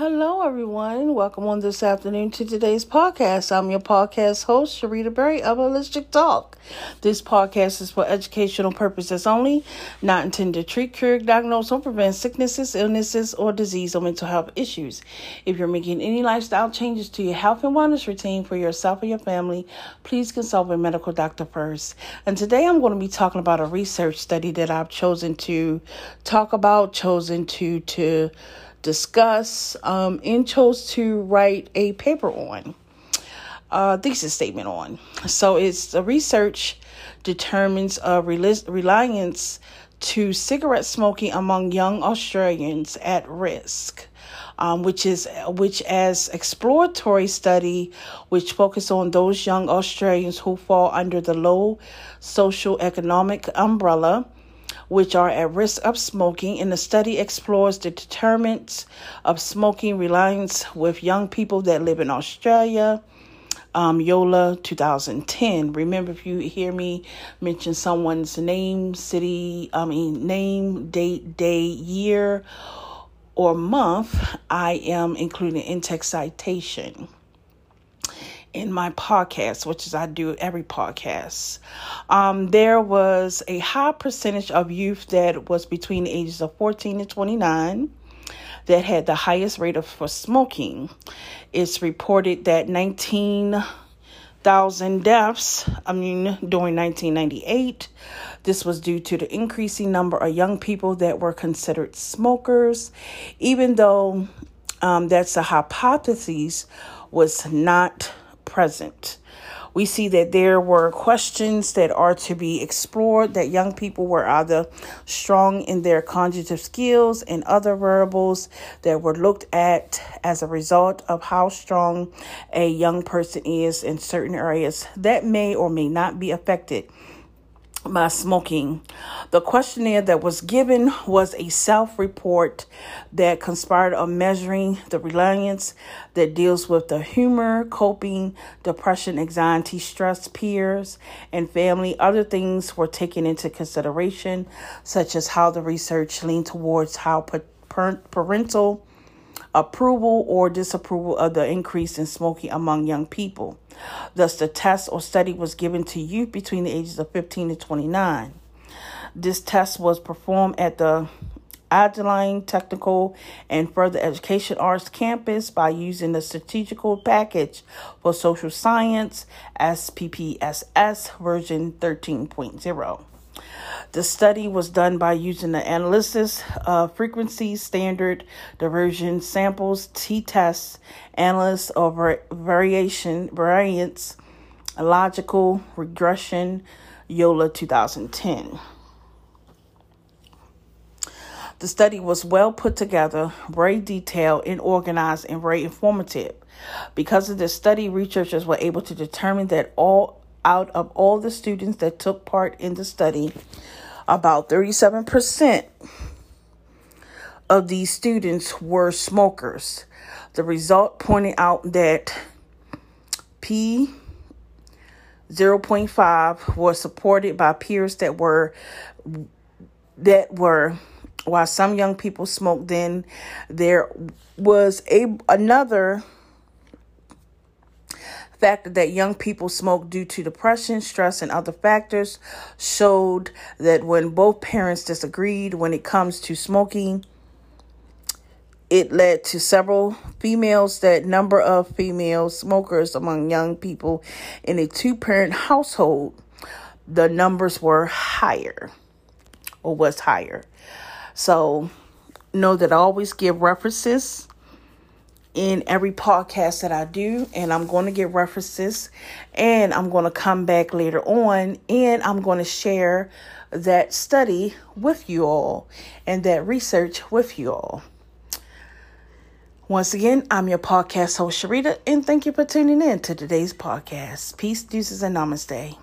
everyone. Welcome on this afternoon to today's podcast. I'm your podcast host, Sharita Berry of Holistic Talk. This podcast is for educational purposes only, not intended to treat, cure, diagnose, or prevent sicknesses, illnesses, or disease or mental health issues. If you're making any lifestyle changes to your health and wellness routine for yourself or your family, please consult with a medical doctor first. And today I'm going to be talking about a research study that I've chosen to talk about, chosen to to discuss, um, and chose to write a paper on, uh, thesis statement on. So it's the research determines a reliance to cigarette smoking among young Australians at risk. Um, which is which as exploratory study which focus on those young Australians who fall under the low social economic umbrella which are at risk of smoking, and the study explores the determinants of smoking reliance with young people that live in Australia. Um, YOLA 2010. Remember, if you hear me mention someone's name, city, I mean, name, date, day, year, or month, I am including in-text citation in my podcast, which is I do every podcast, um, there was a high percentage of youth that was between the ages of 14 and 29 that had the highest rate of for smoking. It's reported that 19,000 deaths, I mean, during 1998. This was due to the increasing number of young people that were considered smokers, even though um, that's a hypothesis was not present. We see that there were questions that are to be explored, that young people were either strong in their cognitive skills and other variables that were looked at as a result of how strong a young person is in certain areas that may or may not be affected by smoking. The questionnaire that was given was a self report that conspired on measuring the reliance that deals with the humor, coping, depression, anxiety, stress, peers, and family. Other things were taken into consideration, such as how the research leaned towards how parental approval or disapproval of the increase in smoking among young people. Thus, the test or study was given to youth between the ages of 15 to 29. This test was performed at the Adelaide Technical and Further Education Arts campus by using the Statistical Package for Social Science SPPSS version 13.0. The study was done by using the analysis of frequency standard diversion samples, t-tests, analysis of variation, variance, logical regression, YOLA 2010. The study was well put together, very detailed and organized, and very informative. Because of this study, researchers were able to determine that all out of all the students that took part in the study, about 37% of these students were smokers. The result pointed out that P 0.5 was supported by peers that were that were while some young people smoked then there was a another factor that young people smoke due to depression, stress, and other factors showed that when both parents disagreed when it comes to smoking, it led to several females that number of female smokers among young people in a two parent household the numbers were higher or was higher. So know that i always give references in every podcast that I do, and I'm going to get references, and I'm going to come back later on, and I'm going to share that study with you all and that research with you all. Once again, I'm your podcast host, Sharita, and thank you for tuning in to today's podcast. Peace, deuces, and namaste.